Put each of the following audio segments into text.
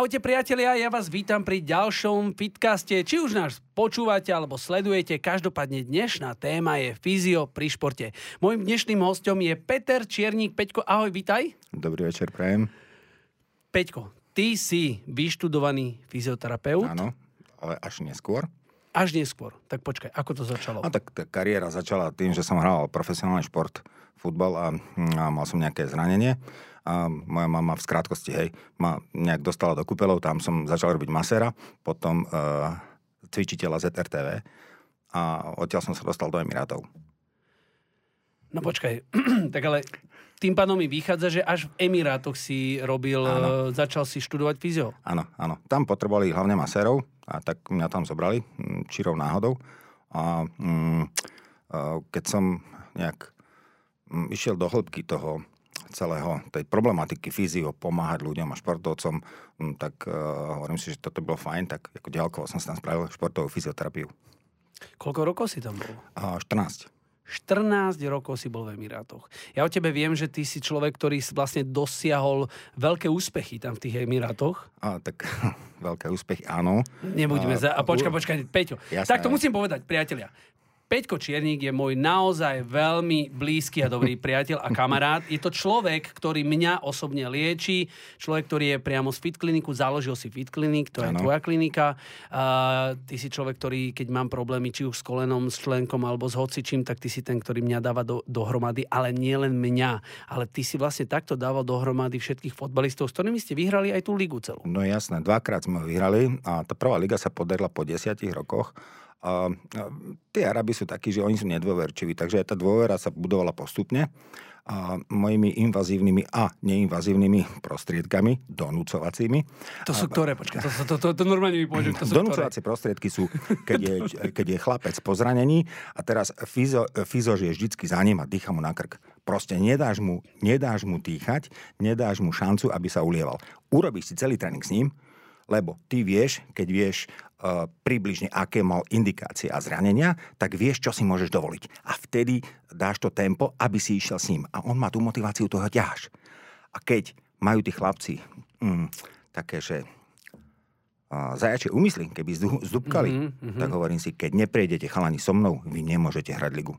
Ahojte priatelia, ja vás vítam pri ďalšom Fitcaste. Či už nás počúvate alebo sledujete, každopádne dnešná téma je fyzio pri športe. Mojím dnešným hostom je Peter Čiernik. Peťko, ahoj, vítaj. Dobrý večer, prajem. Peťko, ty si vyštudovaný fyzioterapeut. Áno, ale až neskôr. Až neskôr. Tak počkaj, ako to začalo? No tak tá kariéra začala tým, že som hral profesionálny šport, futbal a, a mal som nejaké zranenie a moja mama v skrátkosti, hej, ma nejak dostala do kúpeľov, tam som začal robiť masera, potom uh, cvičiteľa ZRTV a odtiaľ som sa dostal do Emirátov. No počkaj, tak ale tým pádom mi vychádza, že až v Emirátoch si robil, áno. začal si študovať fyzio. Áno, áno. Tam potrebovali hlavne masérov a tak mňa tam zobrali, čirou náhodou. A mm, keď som nejak mm, išiel do hĺbky toho celého tej problematiky fyzio, pomáhať ľuďom a športovcom, hm, tak uh, hovorím si, že toto bolo fajn, tak ako ďalkovo som si tam spravil športovú fyzioterapiu. Koľko rokov si tam bol? Uh, 14. 14 rokov si bol v Emirátoch. Ja o tebe viem, že ty si človek, ktorý vlastne dosiahol veľké úspechy tam v tých Emirátoch. A, tak veľké úspechy, áno. Nebuďme za... A počkaj, počkaj, Peťo. Jasné. Tak to musím povedať, priatelia. Peťko Čiernik je môj naozaj veľmi blízky a dobrý priateľ a kamarát. Je to človek, ktorý mňa osobne lieči, človek, ktorý je priamo z Fit kliniku, založil si Fit klinik, to je ano. tvoja klinika. Uh, ty si človek, ktorý, keď mám problémy či už s kolenom, s členkom alebo s hocičím, tak ty si ten, ktorý mňa dáva do, dohromady, ale nie len mňa, ale ty si vlastne takto dával dohromady všetkých fotbalistov, s ktorými ste vyhrali aj tú ligu celú. No jasné, dvakrát sme vyhrali a tá prvá liga sa podarila po desiatich rokoch a, a tie Araby sú takí, že oni sú nedôverčiví, takže tá dôvera sa budovala postupne a mojimi invazívnymi a neinvazívnymi prostriedkami, donúcovacími. To sú ktoré? Počkaj, to, to, to, to normálne mi povedal, to sú Donúcovacie ktoré? prostriedky sú, keď je, keď je chlapec po zranení a teraz fyzo, fyzož je vždycky za ním a dýcha mu na krk. Proste nedáš mu, nedáš mu dýchať, nedáš mu šancu, aby sa ulieval. Urobíš si celý tréning s ním, lebo ty vieš, keď vieš uh, približne, aké mal indikácie a zranenia, tak vieš, čo si môžeš dovoliť. A vtedy dáš to tempo, aby si išiel s ním. A on má tú motiváciu, toho ťaháš. A keď majú tí chlapci mm, také, že uh, zajačie úmysly, keby zdúbkali, mm-hmm, tak hovorím si, keď neprejdete chalani so mnou, vy nemôžete hrať ligu.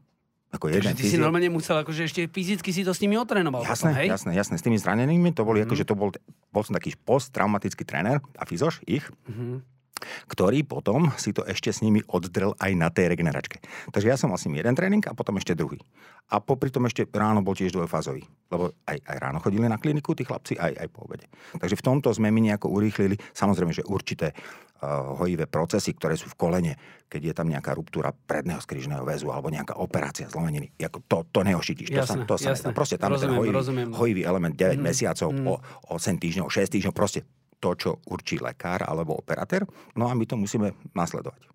Ako jeden ty fyzi... si normálne musel, akože ešte fyzicky si to s nimi otrénoval. Jasné, potom, hej? jasné, jasné. S tými zranenými to boli, mm-hmm. akože to bol, bol som taký posttraumatický tréner a fyzoš ich. Mm-hmm ktorý potom si to ešte s nimi oddrel aj na tej regeneračke. Takže ja som mal s nimi jeden tréning a potom ešte druhý. A popri tom ešte ráno bol tiež dvojfázový. Lebo aj, aj ráno chodili na kliniku tí chlapci, aj, aj po obede. Takže v tomto sme my nejako urýchlili. Samozrejme, že určité uh, hojivé procesy, ktoré sú v kolene, keď je tam nejaká ruptúra predného skrižného väzu alebo nejaká operácia zlomeniny. Ako to, to. Jasné, to sa, to sa Proste tam rozumiem, ten hojivý, rozumiem. hojivý element 9 mm, mesiacov, mm. O, 8 týždňov, 6 týždňov. Proste to, čo určí lekár alebo operatér, no a my to musíme nasledovať.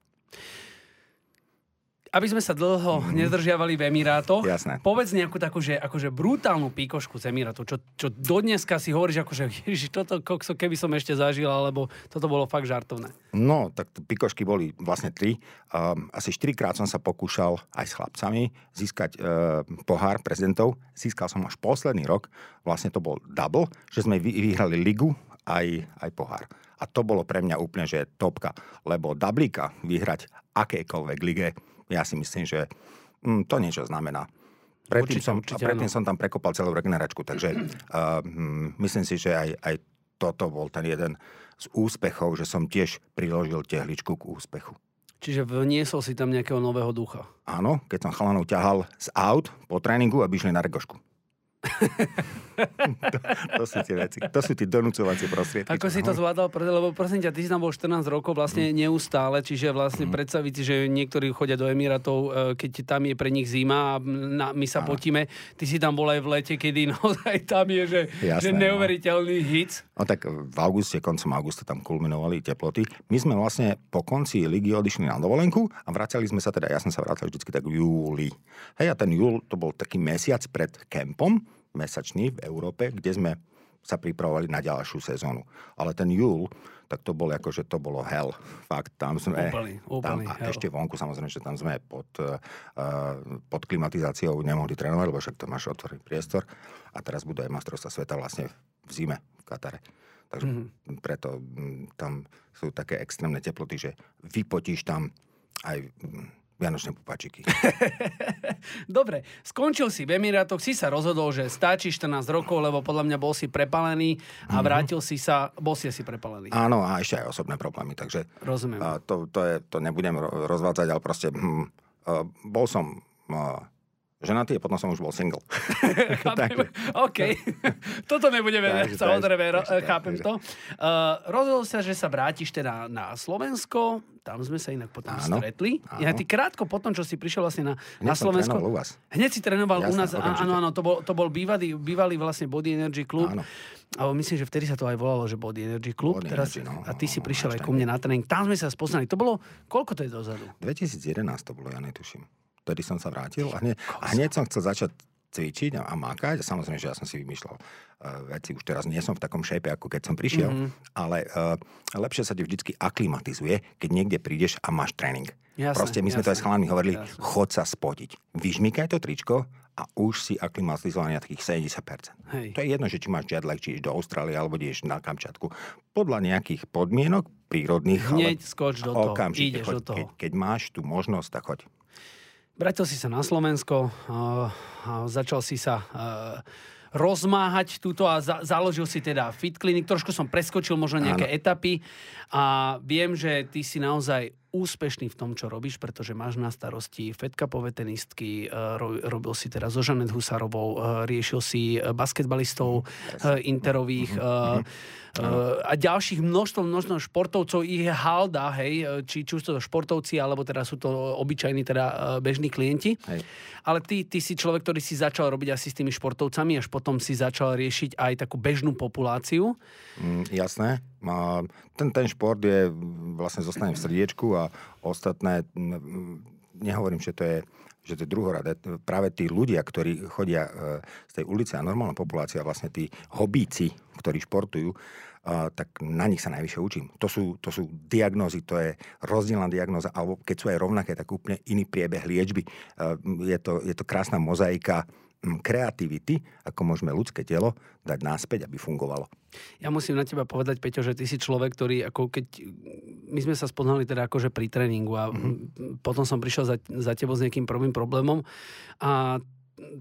Aby sme sa dlho mm. nezdržiavali v Emirátoch, Jasné. povedz nejakú takú, že akože brutálnu píkošku z Emirátov, čo, čo dodneska si hovoríš, akože ježiš, toto kokso, keby som ešte zažil, alebo toto bolo fakt žartovné. No, tak pikošky boli vlastne tri. Um, asi štyrikrát som sa pokúšal aj s chlapcami získať uh, pohár prezidentov. Získal som až posledný rok. Vlastne to bol double, že sme vyhrali ligu aj, aj pohár. A to bolo pre mňa úplne, že topka, lebo Dablíka vyhrať akékoľvek lige, ja si myslím, že mm, to niečo znamená. Predtým, určite, som, určite, predtým som tam prekopal celú regeneračku, takže uh, myslím si, že aj, aj toto bol ten jeden z úspechov, že som tiež priložil tehličku k úspechu. Čiže vniesol si tam nejakého nového ducha. Áno, keď som chalanov ťahal z aut po tréningu, aby išli na regošku to, to sú tie veci. To sú tie donúcovacie prostriedky. Ako si to zvládal? Lebo prosím ťa, ty si tam bol 14 rokov vlastne mm. neustále, čiže vlastne mm. predstaviť si, že niektorí chodia do Emiratov, e, keď tam je pre nich zima a my sa potíme. Ty si tam bol aj v lete, kedy naozaj tam je, že, Jasné, že no. neuveriteľný no. hit. No tak v auguste, koncom augusta tam kulminovali teploty. My sme vlastne po konci ligy odišli na dovolenku a vracali sme sa teda, ja som sa vrátil vždycky tak v júli. Hej, a ten júl to bol taký mesiac pred kempom, mesačný v Európe, kde sme sa pripravovali na ďalšiu sezónu. Ale ten júl, tak to bolo ako, že to bolo hell. Fakt, tam sme... Úplný, úplný tam, a ešte vonku, samozrejme, že tam sme pod, uh, pod klimatizáciou nemohli trénovať, lebo však to máš otvorený priestor. A teraz budú aj majstrovstvá sveta vlastne v zime v Katare. Takže mm-hmm. preto m, tam sú také extrémne teploty, že vypotíš tam aj Vianočné pupačiky. Dobre, skončil si v Emirátoch, si sa rozhodol, že stačí 14 rokov, lebo podľa mňa bol si prepalený a mm-hmm. vrátil si sa, bol si asi prepalený. Áno, a ešte aj osobné problémy, takže Rozumiem. A to, to, je, to nebudem rozvádzať, ale proste hm, uh, bol som uh, ženatý a potom som už bol single. OK. Toto nebudeme, takže, samozrejme, chápem takže. to. Uh, rozhodol sa, že sa vrátiš teda na Slovensko, tam sme sa inak potom áno, stretli. Áno. Ja ty krátko potom, čo si prišiel vlastne na, na Slovensko. u vás. Hneď si trénoval Jasne, u nás. Áno, áno, to bol, to bol bývalý, bývalý vlastne Body Energy Club. Áno. A myslím, že vtedy sa to aj volalo, že Body Energy Club. Body Teraz, Energy, no, a ty no, si prišiel aj ku mne na tréning. Tam sme sa spoznali. To bolo, koľko to je dozadu? 2011 to bolo, ja netuším vtedy som sa vrátil a hneď, a hneď som chcel začať cvičiť a, a makať. A samozrejme, že ja som si vymýšľal uh, veci. Už teraz nie som v takom šépe, ako keď som prišiel, mm-hmm. ale uh, lepšie sa ti vždy aklimatizuje, keď niekde prídeš a máš tréning. Jasne, Proste my sme jasne, to aj s chalami hovorili, jasne. chod sa spotiť. Vyžmykaj to tričko a už si aklimatizovaný na takých 70%. Hej. To je jedno, že či máš jetlag, či ideš do Austrálie alebo ideš na Kamčatku. Podľa nejakých podmienok prírodných. Hneď skoč do toho, ideš do toho. Keď, keď máš tú možnosť, tak choď. Vrátil si sa na Slovensko, a začal si sa rozmáhať túto a za, založil si teda Fit Clinic. Trošku som preskočil možno nejaké Áno. etapy a viem, že ty si naozaj úspešný v tom, čo robíš, pretože máš na starosti fedkapové tenistky, robil si teda so Žanet Husarovou, riešil si basketbalistov mm, interových, mm-hmm a ďalších množstvo, množstvo športovcov, ich je halda, hej, či, či už to športovci, alebo teda sú to obyčajní, teda bežní klienti. Hej. Ale ty, ty si človek, ktorý si začal robiť asi s tými športovcami, až potom si začal riešiť aj takú bežnú populáciu. Mm, jasné. Ten, ten šport je, vlastne zostane v srdiečku a ostatné, nehovorím, že to je že to je druhoradé. Práve tí ľudia, ktorí chodia e, z tej ulice a normálna populácia, vlastne tí hobíci, ktorí športujú, tak na nich sa najvyššie učím. To sú, to sú diagnózy, to je rozdielna diagnóza, alebo keď sú aj rovnaké, tak úplne iný priebeh liečby. Je to, je to krásna mozaika kreativity, ako môžeme ľudské telo dať náspäť, aby fungovalo. Ja musím na teba povedať, Peťo, že ty si človek, ktorý ako keď... My sme sa spoznali teda akože pri tréningu a mm-hmm. potom som prišiel za, za tebou s nejakým prvým problémom a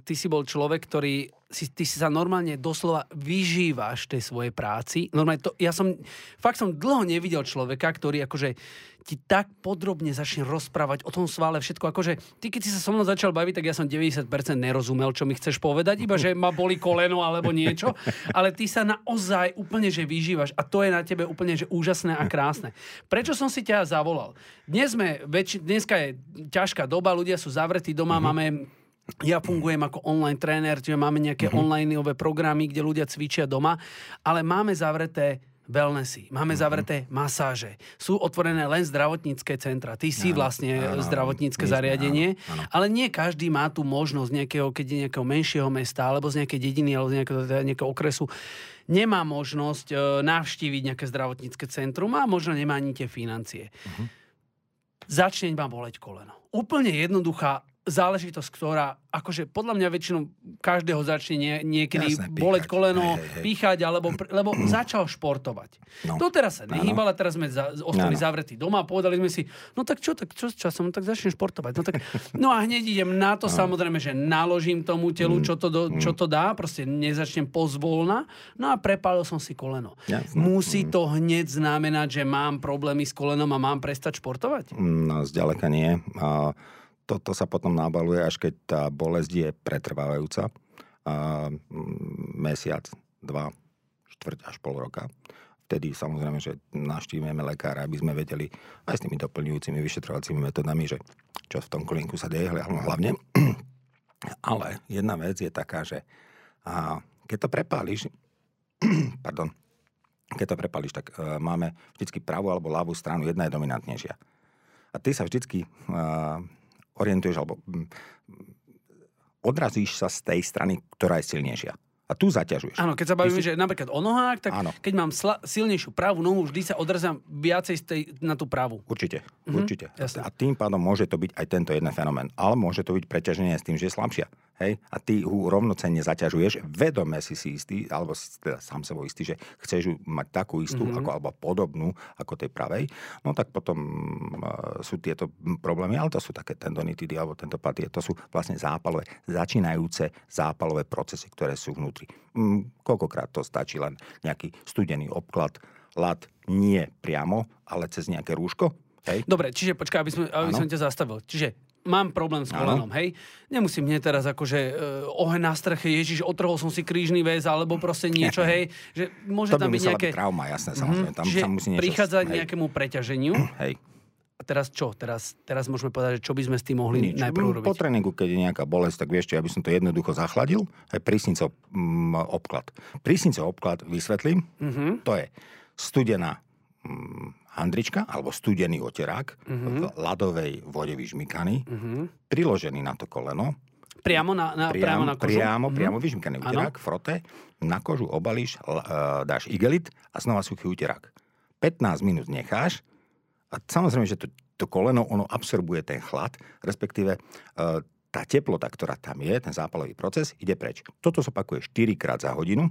ty si bol človek, ktorý si, ty si sa normálne doslova vyžívaš tej svojej práci. Normálne to, ja som, fakt som dlho nevidel človeka, ktorý akože ti tak podrobne začne rozprávať o tom svále všetko. Akože ty, keď si sa so mnou začal baviť, tak ja som 90% nerozumel, čo mi chceš povedať, iba že ma boli koleno alebo niečo, ale ty sa naozaj úplne že vyžívaš a to je na tebe úplne že úžasné a krásne. Prečo som si ťa zavolal? Dnes sme, väč- dneska je ťažká doba, ľudia sú zavretí doma, mm-hmm. máme ja fungujem ako online tréner, čiže máme nejaké uh-huh. onlineové programy, kde ľudia cvičia doma, ale máme zavreté wellnessy, máme uh-huh. zavreté masáže. Sú otvorené len zdravotnícke centra. Ty si ano, vlastne ano, zdravotnícke zariadenie, ano, ano. ale nie každý má tú možnosť nejakého, keď je nejakého menšieho mesta, alebo z nejakej dediny, alebo z nejakého, teda nejakého okresu, nemá možnosť e, navštíviť nejaké zdravotnícke centrum a možno nemá ani tie financie. Uh-huh. Začne ma boleť koleno. Úplne jednoduchá záležitosť, ktorá akože podľa mňa väčšinou každého začne nie, niekedy Jasne, boleť koleno, hej, hej. píchať, alebo, lebo začal športovať. No. To teraz sa nehýbal, teraz sme za, ostali no, zavretí doma a povedali sme si, no tak čo, tak čo s časom, tak začnem športovať. No, tak, no a hneď idem na to, no. samozrejme, že naložím tomu telu, mm. čo to, do, čo to dá, proste nezačnem pozvolna, no a prepálil som si koleno. Jasne. Musí mm. to hneď znamenať, že mám problémy s kolenom a mám prestať športovať? No, zďaleka nie. A toto sa potom nabaluje, až keď tá bolesť je pretrvávajúca. A, mesiac, dva, štvrť až pol roka. Vtedy samozrejme, že navštívime lekára, aby sme vedeli aj s tými doplňujúcimi vyšetrovacími metodami, že čo v tom klinku sa deje hlavne. Ale jedna vec je taká, že a keď to prepáliš, pardon, keď to prepáliš, tak uh, máme vždycky pravú alebo ľavú stranu, jedna je dominantnejšia. A ty sa vždycky uh, orientuješ alebo mm, odrazíš sa z tej strany, ktorá je silnejšia. A tu zaťažuješ. Áno, keď sa bavíme, si... že napríklad o nohách, tak Áno. keď mám sla- silnejšiu pravú nohu, vždy sa odrazám viacej z tej, na tú pravú. Určite, mm-hmm. určite. Jasne. A tým pádom môže to byť aj tento jeden fenomén. Ale môže to byť preťaženie s tým, že je slabšia. Hej? A ty ju rovnocenne zaťažuješ, vedome si si istý, alebo si teda sám sebou istý, že chceš ju mať takú istú, mm-hmm. ako, alebo podobnú ako tej pravej, no tak potom uh, sú tieto problémy, ale to sú také tendonitidy alebo tentopatie, to sú vlastne zápalové, začínajúce zápalové procesy, ktoré sú vnútri vnútri. Mm, koľkokrát to stačí len nejaký studený obklad, lat nie priamo, ale cez nejaké rúško. Hej? Dobre, čiže počkaj, aby, sme, aby som ťa zastavil. Čiže mám problém s kolenom, hej? Nemusím mne teraz akože uh, oheň na streche, ježiš, otrhol som si krížny väz, alebo proste niečo, hej? Že môže to tam byť nejaké... Byť trauma, jasné, samozrejme. Tam Čiže sa musí niečo... prichádzať k nejakému preťaženiu. Hej. A teraz čo? Teraz, teraz môžeme povedať, že čo by sme s tým mohli Nič. najprv robiť? Po tréningu, keď je nejaká bolesť, tak vieš čo, ja by som to jednoducho zachladil. Aj prísnicov mm, obklad. Prísnicov obklad vysvetlím. Mm-hmm. To je studená mm, handrička alebo studený oterák mm-hmm. v ľadovej vode vyžmykaný, mm-hmm. priložený na to koleno. Priamo na, na, priamo, priamo na kožu? Priamo, mm-hmm. priamo vyžmykaný uterák, frote, na kožu obalíš, uh, dáš igelit a znova suchý uterák. 15 minút necháš, a samozrejme, že to, to koleno, ono absorbuje ten chlad, respektíve e, tá teplota, ktorá tam je, ten zápalový proces, ide preč. Toto sa opakuje 4 krát za hodinu,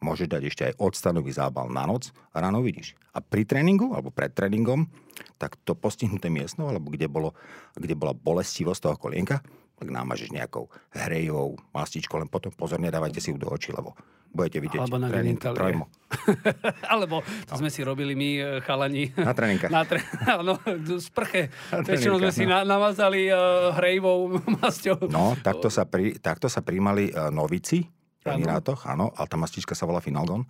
môžeš dať ešte aj odstanový zábal na noc a ráno vidíš. A pri tréningu, alebo pred tréningom, tak to postihnuté miesto, alebo kde, bolo, kde bola bolestivosť toho kolienka, tak námažeš nejakou hrejovou mastičkou, len potom pozorne dávajte si ju do očí, lebo budete vidieť Alebo na tréning trojmo. Alebo to no. sme si robili my, e, chalani. Na tréninkách. Na tre... Áno, sprche. Väčšinou sme si no. namazali uh, hrejvou masťou. No, takto sa, pri, takto sa príjmali uh, novici v Emirátoch, áno, ale tá mastička sa volá Finalgon.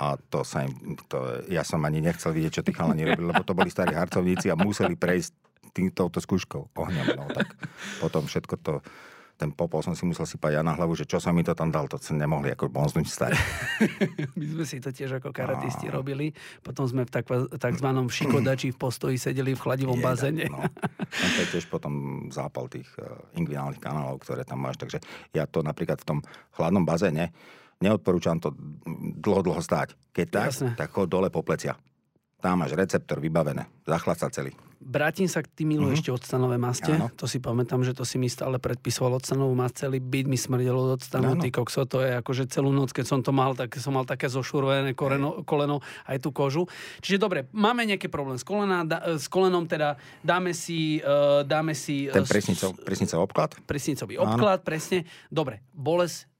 A to sa im, to, ja som ani nechcel vidieť, čo tí chalani robili, lebo to boli starí harcovníci a museli prejsť týmto skúškou ohňom. No, tak potom všetko to ten popol som si musel sypať ja na hlavu, že čo sa mi to tam dal, to sa nemohli ako bonznúť stať. My sme si to tiež ako karatisti a... robili, potom sme v tak, takzvanom šikodači v postoji sedeli v chladivom Jeda, bazéne. No. to je tiež potom zápal tých uh, inguinálnych kanálov, ktoré tam máš, takže ja to napríklad v tom chladnom bazéne neodporúčam to dlho, dlho stáť. Keď tak, Jasne. tak chod dole po plecia. Tam máš receptor vybavené. Zachlad sa celý. Vrátim sa k tým milu mm-hmm. ešte octanové maste. Áno. To si pamätám, že to si mi stále predpisoval octanovú masť. Celý byt mi smrdelo od octanu. Ty kokso, to je akože celú noc, keď som to mal, tak som mal také zošurvené koleno, koleno aj tú kožu. Čiže dobre, máme nejaký problém s, kolena, da, s kolenom, teda dáme si... Uh, dáme si Ten presnicov, presnicov obklad? Presnicový obklad, presne. Dobre, bolesť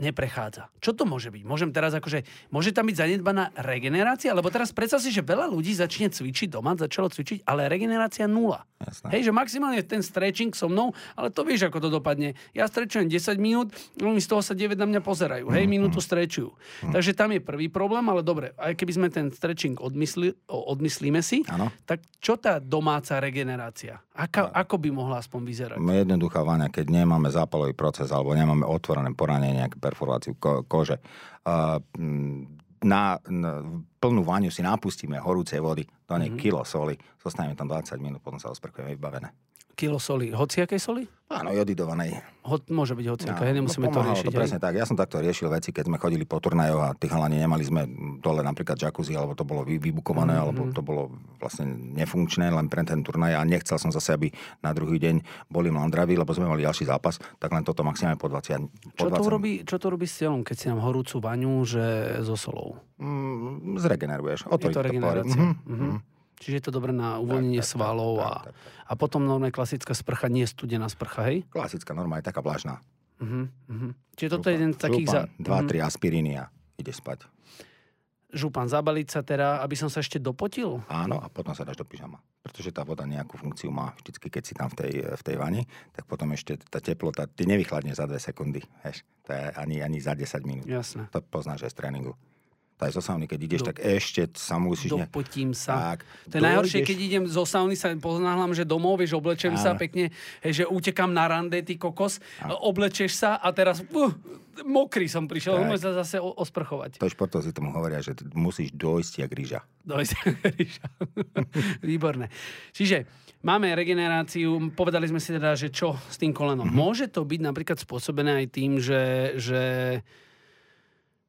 neprechádza. Čo to môže byť? Môžem teraz akože, môže tam byť zanedbaná regenerácia? Lebo teraz predstav si, že veľa ľudí začne cvičiť doma, začalo cvičiť, ale regenerácia nula. Jasné. Hej, že maximálne ten stretching so mnou, ale to vieš, ako to dopadne. Ja strečujem 10 minút, oni z toho sa 9 na mňa pozerajú. Hej, mm-hmm. minútu strečujú. Mm-hmm. Takže tam je prvý problém, ale dobre, aj keby sme ten stretching odmysli, odmyslíme si, ano. tak čo tá domáca regenerácia? No. Ako by mohla aspoň vyzerať? Jednoduchá váňa, keď nemáme zápalový proces alebo nemáme otvorené poranenie, nejaké perforáciu ko- kože. Na, na plnú váňu si napustíme horúcej vody, do nej mm-hmm. kilo soli, zostaneme tam 20 minút, potom sa osprchujeme vybavené kilo soli. Hociakej soli? Áno, jodidovanej. Ho, môže byť hociaká, no, nemusíme no, to riešiť. To presne tak. Ja som takto riešil veci, keď sme chodili po turnajoch a tí chalani nemali sme dole napríklad jacuzzi, alebo to bolo vybukované, mm-hmm. alebo to bolo vlastne nefunkčné len pre ten turnaj a nechcel som zase, aby na druhý deň boli mlandraví, lebo sme mali ďalší zápas, tak len toto maximálne po 20. Po čo, 20. To robí, čo to robí s telom, keď si nám horúcu vaňu, že so solou? Mm, zregeneruješ. Je to regenerácia. Mm-hmm. Mm-hmm. Čiže je to dobré na uvoľnenie tak, tak, svalov tak, a, tak, tak, a potom normálne klasická sprcha, nie studená sprcha, hej? Klasická, normálne, taká vlažná. Uh-huh, uh-huh. Čiže toto je jeden z takých... Župan, za... dva, tri aspiríny a ide spať. Župan, zabaliť sa teda, aby som sa ešte dopotil? Áno, a potom sa dáš do pyžama. Pretože tá voda nejakú funkciu má. Vždycky, keď si tam v tej, v tej vani, tak potom ešte tá teplota, ty nevychladneš za dve sekundy. Heš. To je ani, ani za 10 minút. Jasné. To poznáš aj z tréningu aj zo sauny, keď ideš, do, tak ešte sa musíš... Dopotím sa. Tak, to je najhoršie, keď idem zo sauny, sa poznáhľam, že domov, vieš, oblečem Áno. sa pekne, že utekam na rande, ty kokos, Áno. oblečeš sa a teraz uh, mokrý som prišiel, môžem sa zase osprchovať. To športovci tomu hovoria, že musíš dojsť jak ríža. Dojsť jak ríža. Výborné. Čiže máme regeneráciu, povedali sme si teda, že čo s tým kolenom. Mm-hmm. Môže to byť napríklad spôsobené aj tým, že, že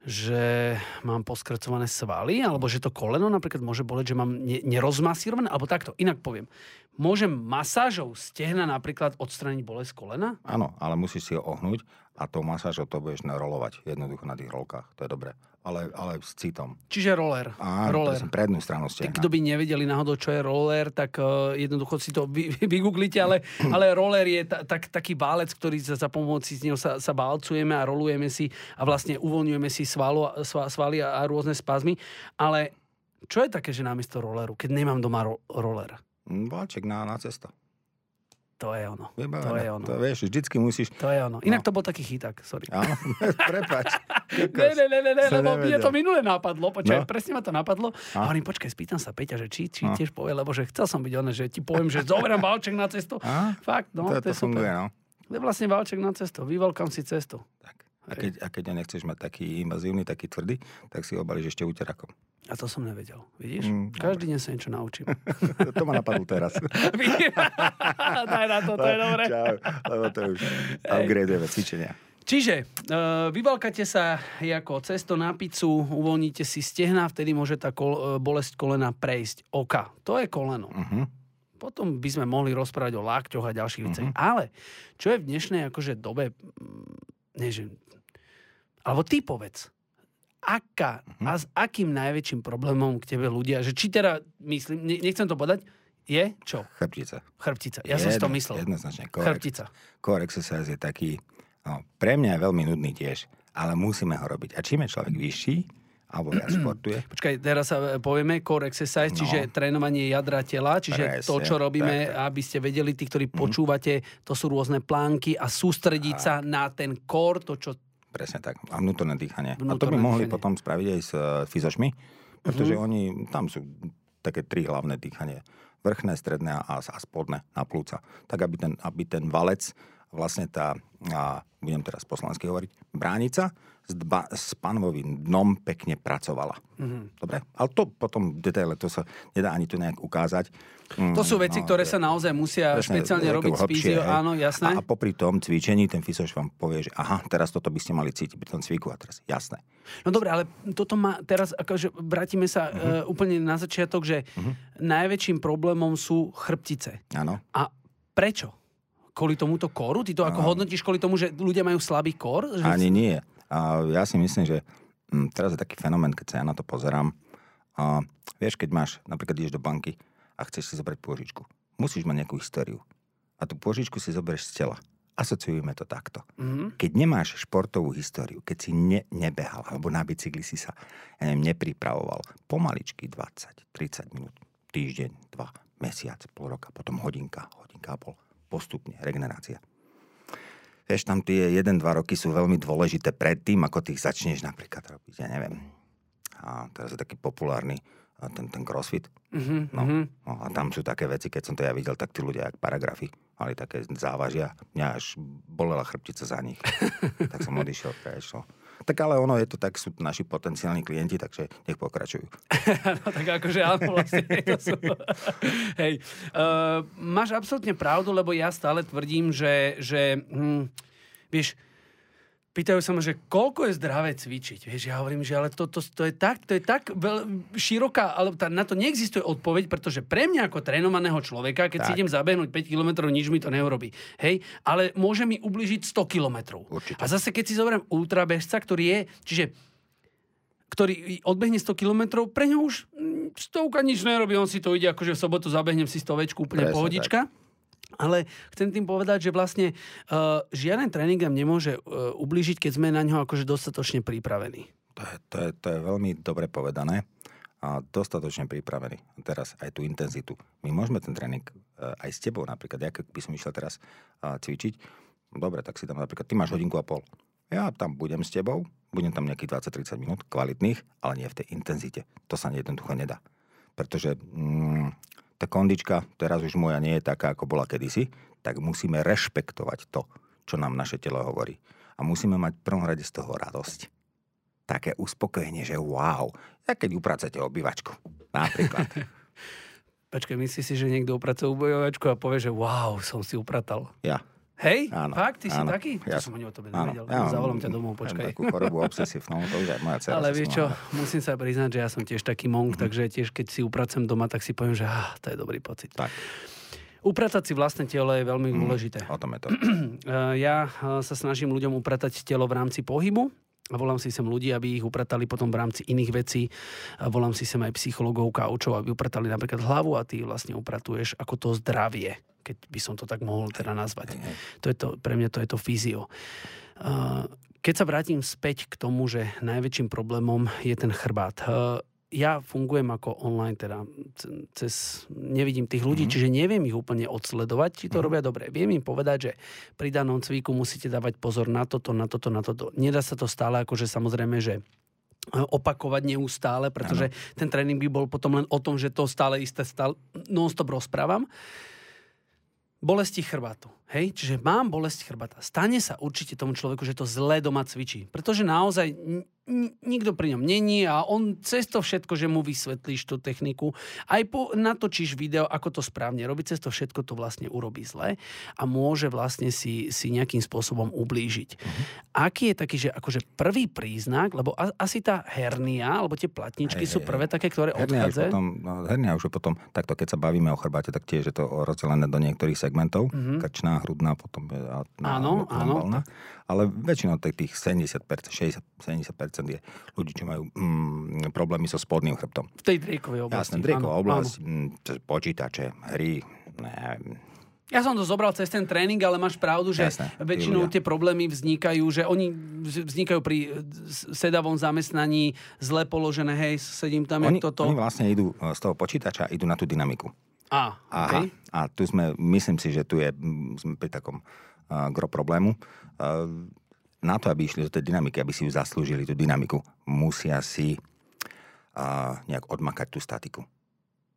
že mám poskrcované svaly, alebo že to koleno napríklad môže boleť, že mám ne- nerozmasírované, alebo takto, inak poviem. Môžem masážou stehna napríklad odstraniť bolesť kolena? Áno, ale musíš si ho ohnúť a tou masážou to budeš narolovať jednoducho na tých rolkách. To je dobré ale, ale s citom. Čiže roller. Áno, roller. Presne, prednú stranu stehna. Kto by nevedeli náhodou, čo je roller, tak uh, jednoducho si to vy, vygooglite, ale, ale roller je ta, tak, taký válec, ktorý za, za pomoci z neho sa, sa válcujeme a rolujeme si a vlastne uvoľňujeme si svalu, svaly a, a rôzne spazmy. Ale čo je také, že namiesto rolleru, keď nemám doma ro- roller? Válček na, na cesto. To je ono. Vybavené. To je ono. To vieš, vždycky musíš... To je ono. Inak no. to bol taký chyták, sorry. Áno, prepač. ne, ne, ne, ne, ne lebo mne to minule napadlo. Počkaj, no. presne ma to napadlo. A hovorím, počkaj, spýtam sa Peťa, že či, či no. tiež povie, lebo že chcel som byť ono, že ti poviem, že zoberám valček na cestu. A? Fakt, no, to, to, to je funguje, super. no. To je vlastne valček na cestu. Vyvalkam si cestu. Tak. A keď, a keď nechceš mať taký invazívny, taký tvrdý, tak si obalíš ešte úterakom. A to som nevedel. Vidíš? Mm, Každý deň sa niečo naučím. to ma napadlo teraz. Daj na to, to je dobré. Čau, lebo to už upgradeujeme cvičenia. Čiže uh, vyvalkate sa ako cesto na pizzu, uvoľníte si stehna, vtedy môže tá kol, bolesť kolena prejsť. Oka. To je koleno. Uh-huh. Potom by sme mohli rozprávať o lakťoch a ďalších veciach. Uh-huh. Ale čo je v dnešnej akože dobe, nie že alebo ty povedz, aká uh-huh. a s akým najväčším problémom k tebe ľudia, že či teda, myslím, nechcem to podať, je čo? Chrbtica. Chrbtica. Ja Jedno, som si to myslel. Jednoznačne. Core, Chrbtica. Core exercise je taký, no, pre mňa je veľmi nudný tiež, ale musíme ho robiť. A čím je človek vyšší, alebo viac športuje. Počkaj, teraz sa povieme core exercise, no. čiže trénovanie jadra tela, čiže Presne, to, čo robíme, tak, tak. aby ste vedeli, tí, ktorí mm. počúvate, to sú rôzne plánky a sústrediť a... sa na ten core, to, čo Presne tak. A vnútorné dýchanie. Vnútorné a to by mohli dýchanie. potom spraviť aj s uh, fyzošmi, pretože uh-huh. oni, tam sú také tri hlavné dýchanie. Vrchné, stredné a, a spodné na plúca. Tak, aby ten, aby ten valec, vlastne tá, a budem teraz poslansky hovoriť, bránica s, dva, s panovým dnom pekne pracovala. Mm-hmm. Dobre? Ale to potom v detaile, to sa nedá ani tu nejak ukázať. Mm, to sú veci, no, ktoré sa naozaj musia presne, špeciálne robiť s fyzio, áno, jasné. A, a popri tom cvičení ten fyzoš vám povie, že aha, teraz toto by ste mali cítiť pri tom cviku a teraz, jasné. No dobre, ale toto má teraz, akože vrátime sa uh-huh. uh, úplne na začiatok, že uh-huh. najväčším problémom sú chrbtice. Áno. A prečo? Kvôli tomuto kóru? Ty to ako hodnotíš kvôli tomu, že ľudia majú slabý kór? Že Ani nie. A ja si myslím, že hm, teraz je taký fenomén, keď sa ja na to pozerám. A vieš, keď máš, napríklad ideš do banky a chceš si zobrať pôžičku. Musíš mať nejakú históriu. A tú pôžičku si zoberieš z tela. Asociujeme to takto. Mm-hmm. Keď nemáš športovú históriu, keď si ne, nebehal, alebo na bicykli si sa, ja neviem, nepripravoval, pomaličky 20-30 minút, týždeň, dva, mesiac, pol roka, potom hodinka, hodinka a pol, postupne, regenerácia. Vieš, tam tie 1-2 roky sú veľmi dôležité pred tým, ako ty začneš napríklad robiť, ja neviem. A teraz je taký populárny ten, ten crossfit. Mm-hmm. No, no, a tam sú také veci, keď som to ja videl, tak tí ľudia, jak paragrafy, mali také závažia. Mňa až bolela chrbtica za nich. tak som odišiel, prešlo. Tak ale ono je to tak, sú naši potenciálni klienti, takže nech pokračujú. no tak akože áno, vlastne. Hej, uh, máš absolútne pravdu, lebo ja stále tvrdím, že, že hm, vieš, pýtajú sa ma, že koľko je zdravé cvičiť. Vieš, ja hovorím, že ale to, to, to je tak, to je tak veľ, široká, ale tá, na to neexistuje odpoveď, pretože pre mňa ako trénovaného človeka, keď tak. si idem zabehnúť 5 km, nič mi to neurobí. Hej, ale môže mi ubližiť 100 km. A zase keď si zoberiem ultrabežca, ktorý je, čiže ktorý odbehne 100 km, pre ňo už mm, stovka nič nerobí, on si to ide, akože v sobotu zabehnem si stovečku, úplne Presne pohodička. Tak. Ale chcem tým povedať, že vlastne uh, žiaden tréning nám nemôže uh, ublížiť, keď sme na ňo akože dostatočne pripravení. To je, to je, to je veľmi dobre povedané a dostatočne pripravený. A teraz aj tú intenzitu. My môžeme ten tréning uh, aj s tebou napríklad, ja by som išiel teraz uh, cvičiť, dobre, tak si tam napríklad, ty máš hodinku a pol. Ja tam budem s tebou, budem tam nejakých 20-30 minút, kvalitných, ale nie v tej intenzite. To sa jednoducho nedá. Pretože mm, tá kondička teraz už moja nie je taká, ako bola kedysi, tak musíme rešpektovať to, čo nám naše telo hovorí. A musíme mať v prvom rade z toho radosť. Také uspokojenie, že wow, ja keď upracete obývačku, napríklad. Počkaj, myslíš si, že niekto upracuje obývačku a povie, že wow, som si upratal? Ja. Hej? Áno, Fakt? Ty áno, si taký? Ja, to som ani o tebe nevedel. Ja Zavolám ťa domov, počkaj. Takú chorobu obsesívnu, to už aj moja dcera. Ale vieš čo, musím sa priznať, že ja som tiež taký monk, mm-hmm. takže tiež keď si upracem doma, tak si poviem, že ah, to je dobrý pocit. Tak. Upratať si vlastné telo je veľmi mm, dôležité. O tom je to. Ja eh, sa snažím ľuďom upratať telo v rámci pohybu a volám si sem ľudí, aby ich upratali potom v rámci iných vecí. A volám si sem aj psychologov, kaučov, aby upratali napríklad hlavu a ty vlastne upratuješ ako to zdravie keď by som to tak mohol teda nazvať. To je to, pre mňa to je to fyzio. Keď sa vrátim späť k tomu, že najväčším problémom je ten chrbát. Ja fungujem ako online, teda cez, nevidím tých ľudí, mm-hmm. čiže neviem ich úplne odsledovať, či to mm-hmm. robia dobre. Viem im povedať, že pri danom cviku musíte dávať pozor na toto, na toto, na toto. Nedá sa to stále, akože samozrejme, že opakovať neustále, pretože ano. ten tréning by bol potom len o tom, že to stále isté stále non-stop rozprávam bolesti chrbátu. Hej? Čiže mám bolesť chrbata. Stane sa určite tomu človeku, že to zle doma cvičí. Pretože naozaj nikto pri ňom není a on cez to všetko, že mu vysvetlíš tú techniku, aj po, natočíš video, ako to správne robí, cez to všetko to vlastne urobí zle a môže vlastne si, si nejakým spôsobom ublížiť. Uh-huh. Aký je taký, že akože prvý príznak, lebo a, asi tá hernia, alebo tie platničky hey, sú prvé také, ktoré hernia odchádzajú? Potom, no, hernia už je potom, takto keď sa bavíme o chrbáte, tak tiež je to rozdelené do niektorých segmentov, uh-huh. krčná, hrudná, potom a, áno, áno. Ale väčšinou tých 70%, 60, 70% je ľudí, čo majú mm, problémy so spodným chrbtom. V tej driekovej oblasti. Jasné, drieková oblasť, mm, počítače, hry, neviem, ja som to zobral cez ten tréning, ale máš pravdu, že Jasne, väčšinou tie problémy vznikajú, že oni vznikajú pri sedavom zamestnaní, zle položené, hej, sedím tam, oni, toto. Oni vlastne idú z toho počítača, idú na tú dynamiku. A, okay. a tu sme, myslím si, že tu je sme pri takom gro problému. Na to, aby išli do tej dynamiky, aby si ju zaslúžili, tú dynamiku, musia si nejak odmakať tú statiku.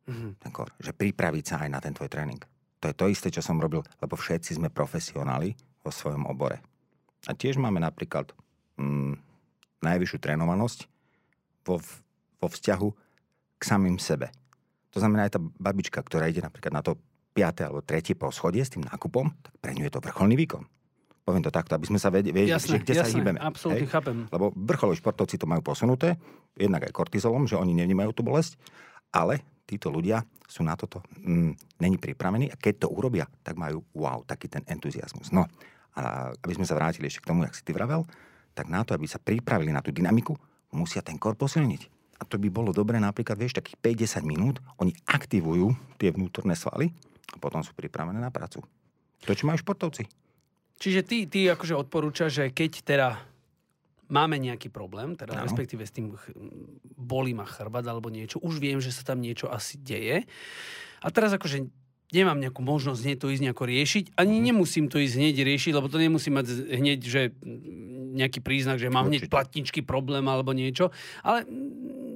Mm-hmm. Kor. Že pripraviť sa aj na ten tvoj tréning. To je to isté, čo som robil, lebo všetci sme profesionáli vo svojom obore. A tiež máme napríklad mm, najvyššiu trénovanosť vo, vo vzťahu k samým sebe. To znamená aj tá babička, ktorá ide napríklad na to 5. alebo 3. poschodie s tým nákupom, tak pre ňu je to vrcholný výkon. Poviem to takto, aby sme sa vedeli, jasné, že kde jasné, sa hýbeme. Absolútne chápem. Lebo vrcholoví športovci to majú posunuté, jednak aj kortizolom, že oni nevnímajú tú bolesť, ale títo ľudia sú na toto mm, není pripravení a keď to urobia, tak majú wow, taký ten entuziasmus. No a aby sme sa vrátili ešte k tomu, jak si ty vravel, tak na to, aby sa pripravili na tú dynamiku, musia ten kor posilniť a to by bolo dobré napríklad, vieš, takých 5-10 minút, oni aktivujú tie vnútorné svaly potom sú pripravené na prácu. To, čo majú športovci. Čiže ty, ty akože odporúčaš, že keď teda máme nejaký problém, teda no. respektíve s tým bolí ma chrbát alebo niečo, už viem, že sa tam niečo asi deje. A teraz akože nemám nejakú možnosť hneď to ísť nejako riešiť, ani mhm. nemusím to ísť hneď riešiť, lebo to nemusí mať hneď, že nejaký príznak, že mám hneď platničky problém alebo niečo. Ale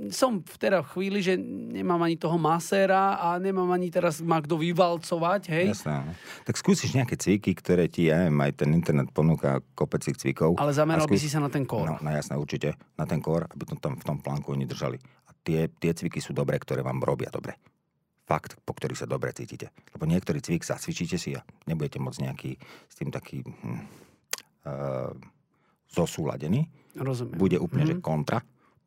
som v teda chvíli, že nemám ani toho maséra a nemám ani teraz ma kto vyvalcovať, hej? Jasné. Tak skúsiš nejaké cviky, ktoré ti, ja neviem, aj ten internet ponúka kopec cvikov. Ale zameral skús... by si sa na ten kór. No, no jasné, určite. Na ten kór, aby to tam v tom plánku oni držali. A tie, tie cviky sú dobré, ktoré vám robia dobre fakt, po ktorých sa dobre cítite. Lebo niektorý cvik zacvičíte si a nebudete môcť nejaký s tým taký hm, uh, zosúladený. Rozumiem. Bude úplne, mm-hmm. že kontra.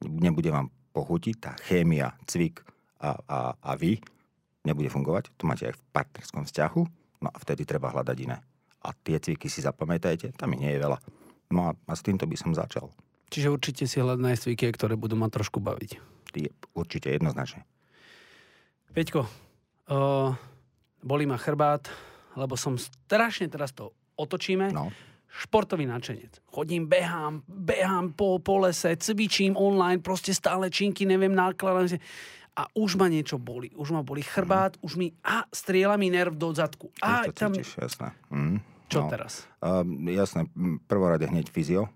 Nebude vám pochutiť tá chémia, cvik a, a, a vy nebude fungovať. To máte aj v partnerskom vzťahu. No a vtedy treba hľadať iné. A tie cviky si zapamätajte, tam nie je veľa. No a, a s týmto by som začal. Čiže určite si hľadať cviky, ktoré budú ma trošku baviť. Je, určite, jednoznačne. Peťko, uh, bolí ma chrbát, lebo som strašne teraz to otočíme. No. Športový načenec. Chodím, behám, behám po, po lese, cvičím online, proste stále činky, neviem, nákladám a už ma niečo boli. Už ma boli chrbát, mm. už mi, a strieľa mi nerv do zadku. A to tam... Cítiš, jasné. Mm. Čo no. teraz? Uh, jasné, prvorade hneď fyzio,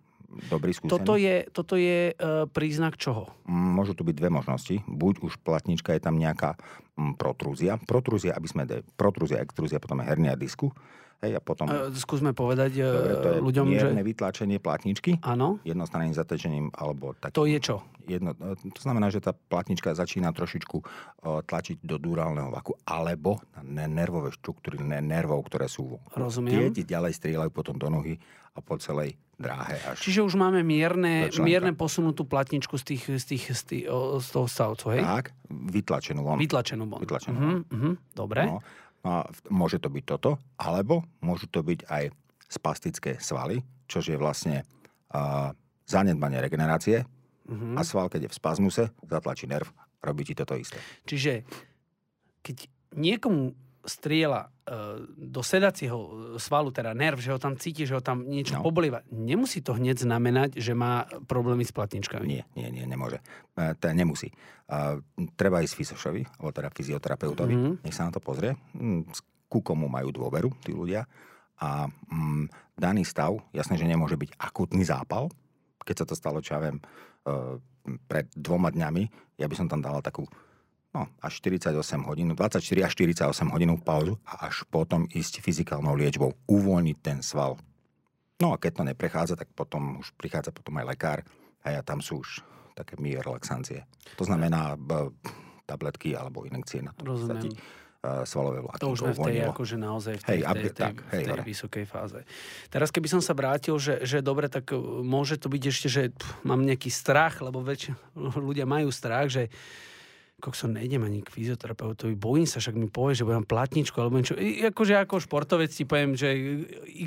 dobrý skúsený. Toto je, toto je uh, príznak čoho? Môžu tu byť dve možnosti. Buď už platnička, je tam nejaká um, protrúzia. Protrúzia, aby sme... De, protrúzia, extrúzia, potom je hernia disku. Hej, a potom... Uh, skúsme povedať Dobre, to je ľuďom, že... vytlačenie platničky. Áno. Jednostranným zatečením, alebo tak... To je čo? Jedno, to znamená, že tá platnička začína trošičku uh, tlačiť do durálneho vaku, alebo na nervové štruktúry nervov, ktoré sú... Rozumiem. Tie ti ďalej strieľajú potom do nohy a po celej dráhe. Až Čiže už máme mierne, mierne posunutú platničku z, tých, z, tých, z, tých, z toho stavcu, hej? Tak, vytlačenú von. Vytlačenú von. Vytlačenú von. Uh-huh, uh-huh, dobre. No a môže to byť toto, alebo môžu to byť aj spastické svaly, čo je vlastne uh, zanedbanie regenerácie uh-huh. a sval, keď je v spazmuse, zatlačí nerv, robí ti toto isté. Čiže keď niekomu strieľa e, do sedacieho svalu, teda nerv, že ho tam cíti, že ho tam niečo no. poblieva, nemusí to hneď znamenať, že má problémy s platničkami. Nie, nie, nie, nemôže. E, to nemusí. Uh, treba ísť fyzošovi, alebo teda fyzioterapeutovi, mm-hmm. nech sa na to pozrie. Mm, ku komu majú dôveru tí ľudia. A mm, daný stav, jasné, že nemôže byť akutný zápal. Keď sa to stalo, čo ja viem, uh, pred dvoma dňami, ja by som tam dala takú no, až 48 hodín, 24 až 48 hodín pauzu a až potom ísť fyzikálnou liečbou, uvoľniť ten sval. No a keď to neprechádza, tak potom už prichádza potom aj lekár a ja tam sú už také mier relaxancie. To znamená b- tabletky alebo inekcie na to. Rozumiem. svalové vlákniny. To už sme v tej, akože naozaj v tej, hej, tej, tej, tak, hej, tej vysokej fáze. Teraz keby som sa vrátil, že, že dobre, tak e, môže to byť ešte, že pff, mám nejaký strach, lebo väčšina ľudia majú strach, že kokso, nejdem ani k fyzioterapeutovi, bojím sa, však mi povie, že budem platničku, alebo niečo. I, akože ako športovec ti poviem, že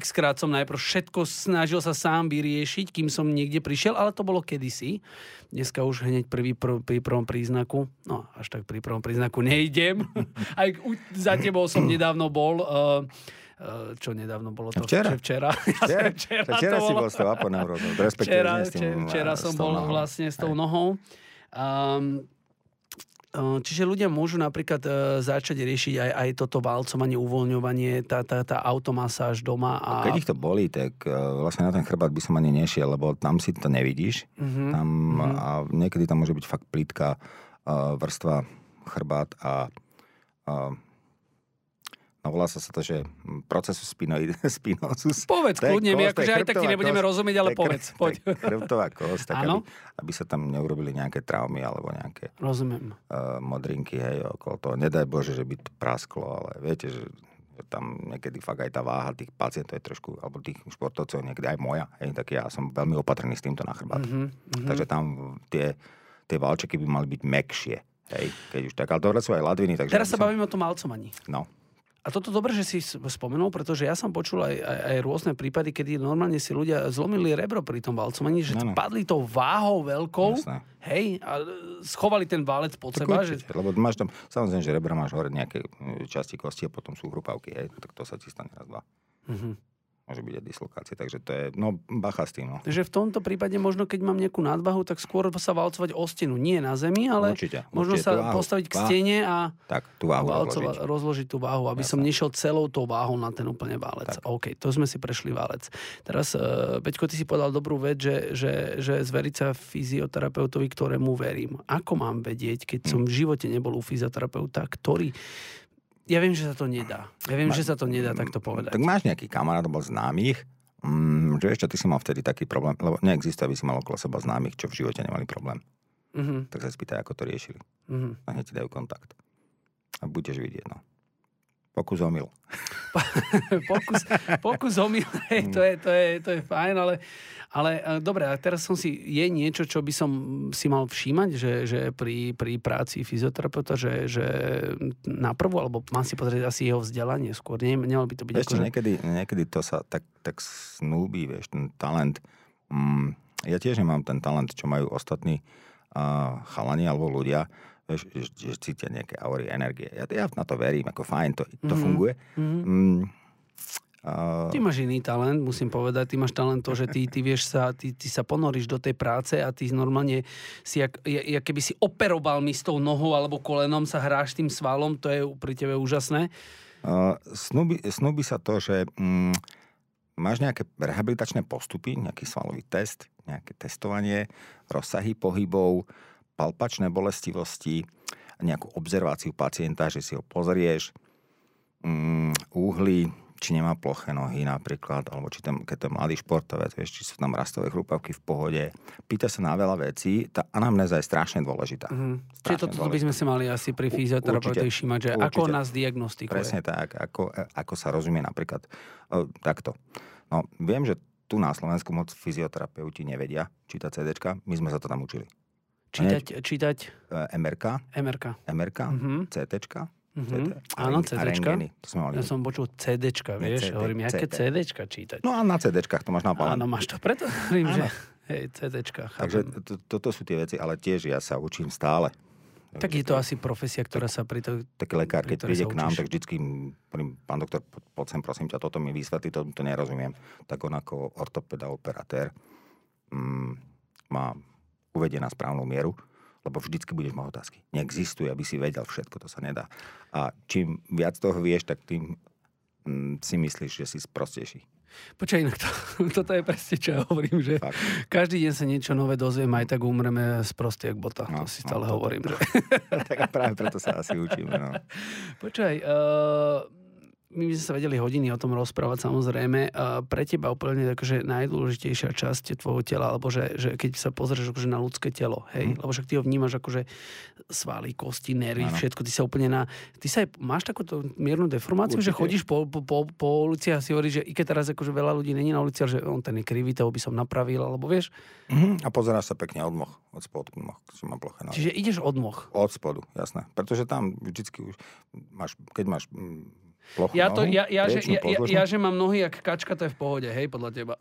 x krát som najprv všetko snažil sa sám vyriešiť, kým som niekde prišiel, ale to bolo kedysi. Dneska už hneď prvý, pr- pri prvom príznaku, no až tak pri prvom príznaku nejdem. Aj za tebou som nedávno bol, uh, čo nedávno bolo to? Včera. Včera. Včera, včera, včera si bol s tou aponeurózou. Včera, včera som bol vlastne s tou nohou. Um, Čiže ľudia môžu napríklad e, začať riešiť aj, aj toto valcovanie, uvoľňovanie, tá, tá, tá automasáž doma. A... Keď ich to bolí, tak e, vlastne na ten chrbát by som ani nešiel, lebo tam si to nevidíš. Uh-huh. Tam, uh-huh. A niekedy tam môže byť fakt plítka vrstva chrbát a, a No volá sa to, že procesus spinosus. Povedz kľudne, my akože aj tak ti nebudeme rozumieť, ale povedz. Poď. Chrbtová kost, tak aby, aby, sa tam neurobili nejaké traumy alebo nejaké Rozumiem. Uh, modrinky, hej, okolo toho. Nedaj Bože, že by to prasklo, ale viete, že tam niekedy fakt aj tá váha tých pacientov je trošku, alebo tých športovcov, niekedy aj moja, hej, tak ja som veľmi opatrný s týmto na chrbát. Mm-hmm, mm-hmm. Takže tam tie, tie valčeky by mali byť mekšie. Hej, keď už tak, ale dobre sú aj ladviny. Takže Teraz sa som... bavíme o tom malcovaní. No. A toto dobre, že si spomenul, pretože ja som počul aj, aj, aj rôzne prípady, kedy normálne si ľudia zlomili rebro pri tom valcovaní, že no, no. padli tou váhou veľkou, Jasne. hej, a schovali ten válec pod to seba. Že... Lebo máš tam, samozrejme, že rebra máš hore nejaké časti kosti a potom sú hrupavky, hej, tak to sa ti stane raz, dva. Mm-hmm môže byť aj dislokácia. Takže to je, no, bacha s tým. No. Takže v tomto prípade možno, keď mám nejakú nadvahu, tak skôr sa valcovať o stenu. Nie na zemi, ale určite, možno určite sa postaviť k stene a tak, tú váhu valcovať, rozložiť. rozložiť tú váhu, aby Jasne. som nešiel celou tou váhou na ten úplne válec. Tak. OK, to sme si prešli válec. Teraz, uh, Peťko, ty si povedal dobrú vec, že, že, že zveriť sa fyzioterapeutovi, ktorému verím. Ako mám vedieť, keď som v živote nebol u fyzioterapeuta, ktorý ja viem, že sa to nedá. Ja viem, Ma, že sa to nedá takto povedať. Tak máš nejaký kamarát alebo známych, mm, že ešte ty si mal vtedy taký problém, lebo neexistuje, aby si mal okolo seba známych, čo v živote nemali problém. Mm-hmm. Tak sa spýtaj, ako to riešili. Mm-hmm. A hneď ti dajú kontakt. A budeš vidieť, no. Pokus omyl. pokus, pokus omyl, to je, to, je, to je fajn, ale ale e, dobre, a teraz som si, je niečo, čo by som si mal všímať, že, že pri, pri práci fyzioterapeuta, že, že na prvú, alebo mám si pozrieť asi jeho vzdelanie skôr. Nie, nemalo by to byť Ešte ako, niekedy, niekedy to sa tak, tak snúbi, vieš, ten talent. Mm, ja tiež nemám ten talent, čo majú ostatní uh, chalani alebo ľudia, vieš, že, že cítia nejaké aury energie. Ja, ja na to verím, ako fajn, to, to mm-hmm. funguje. Mm-hmm. Mm, Uh... Ty máš iný talent, musím povedať. Ty máš talent to, že ty, ty vieš sa, ty, ty sa ponoríš do tej práce a ty normálne si, jak, jak keby si operoval mi s tou nohou alebo kolenom, sa hráš tým svalom, to je pri tebe úžasné. Uh, snúbi, snúbi sa to, že mm, máš nejaké rehabilitačné postupy, nejaký svalový test, nejaké testovanie, rozsahy pohybov, palpačné bolestivosti, nejakú obzerváciu pacienta, že si ho pozrieš, mm, úhly, či nemá ploché nohy napríklad, alebo či tam, keď to je mladý športovec, vieš, či sú tam rastové chrupavky v pohode. Pýta sa na veľa vecí, tá anamnéza je strašne dôležitá. Mm-hmm. Čiže toto dôležitá. by sme si mali asi pri fyzioterapeutovi všímať, že určite, ako nás diagnostikuje. Presne tak, ako, ako sa rozumie napríklad o, takto. No, viem, že tu na Slovensku moc fyzioterapeuti nevedia čítať CD, my sme sa to tam učili. Čítať, čítať? MRK. MRK. MRK, mm-hmm. CT, Mm-hmm. Áno, CDčka. To sme mali. Ja som počul CDčka, vieš, CD, hovorím, CD. CDčka čítať. No a na CDčkách to máš na Áno, máš to preto, hovorím, že hej, CDčka. Chápem. Takže to, toto sú tie veci, ale tiež ja sa učím stále. Tak je to asi profesia, ktorá sa pri to... Taký lekár, keď príde k nám, tak vždycky, pán doktor, poď sem prosím ťa, toto mi vysvetlí, to, to nerozumiem. Tak on ako ortopeda, operatér mm, má uvedie na správnu mieru lebo vždycky budeš mať otázky. Neexistuje, aby si vedel všetko, to sa nedá. A čím viac toho vieš, tak tým mm, si myslíš, že si sprostejší. Počkaj, inak to, toto je presne, čo ja hovorím, že Fakt. každý deň sa niečo nové dozviem, aj tak umreme z proste jak bota. No, to si stále no, hovorím. To, že... tak a práve preto sa asi učíme. No. Počkaj, uh, my by sme sa vedeli hodiny o tom rozprávať samozrejme. Pre teba úplne akože najdôležitejšia časť tvojho tela, alebo že, že keď sa pozrieš akože na ľudské telo, hej, mm. lebo však ty ho vnímaš akože svaly, kosti, nervy, ano. všetko, ty sa úplne na... Ty sa aj, máš takúto miernu deformáciu, Určite. že chodíš po, po, po, po ulici a si hovoríš, že i keď teraz akože veľa ľudí není na ulici, ale že on ten je krivý, toho by som napravil, alebo vieš? Mm, a pozeráš sa pekne od moh, od spodu moh, má ploché nohy. Čiže ideš od moh? Od spodu, jasné. Pretože tam vždycky už máš, keď máš mm, plochu ja, to, ja, ja, že, ja, ja, ja, že mám nohy jak kačka, to je v pohode, hej, podľa teba.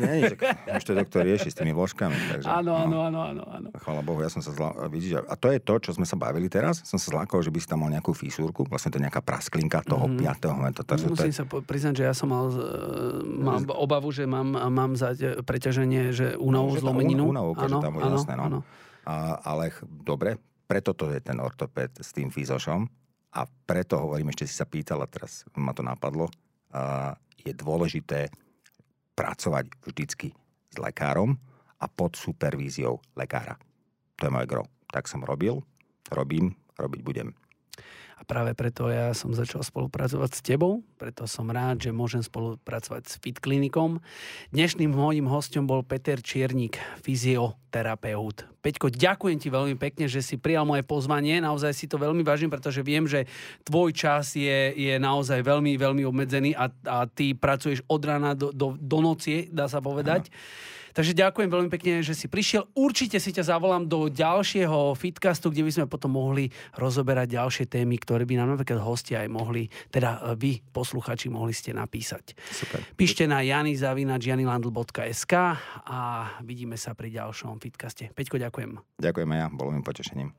Nie, už to doktor rieši s tými vložkami. Takže, áno, áno, no. áno, áno, áno. Chvala Bohu, ja som sa zla... Vidíš, a to je to, čo sme sa bavili teraz. Som sa zlákol, že by si tam mal nejakú físúrku, vlastne to je nejaká prasklinka toho mm-hmm. 5. momentu. Musím je... sa priznať, že ja som mal, mám obavu, že mám, mám za preťaženie, že únavu, zlomeninu. Únavu, tam áno, jasné, no. áno. A, ale dobre, preto to je ten ortoped s tým fízošom, a preto hovorím, ešte si sa pýtala, teraz ma to napadlo, je dôležité pracovať vždycky s lekárom a pod supervíziou lekára. To je moje gro. Tak som robil, robím, robiť budem. A práve preto ja som začal spolupracovať s tebou, preto som rád, že môžem spolupracovať s Fit Klinikom. Dnešným môjim hostom bol Peter Čiernik, fyzioterapeut. Peťko, ďakujem ti veľmi pekne, že si prijal moje pozvanie. Naozaj si to veľmi vážim, pretože viem, že tvoj čas je, je naozaj veľmi, veľmi obmedzený a, a ty pracuješ od rána do, do, do noci, dá sa povedať. Aha. Takže ďakujem veľmi pekne, že si prišiel. Určite si ťa zavolám do ďalšieho fitcastu, kde by sme potom mohli rozoberať ďalšie témy, ktoré by nám napríklad hostia aj mohli, teda e, vy, posluchači, mohli ste napísať. Super. Píšte na janizavinač.janilandl.sk a vidíme sa pri ďalšom fitcaste. Peťko, ďakujem. Ďakujem aj ja, bolo mi potešením.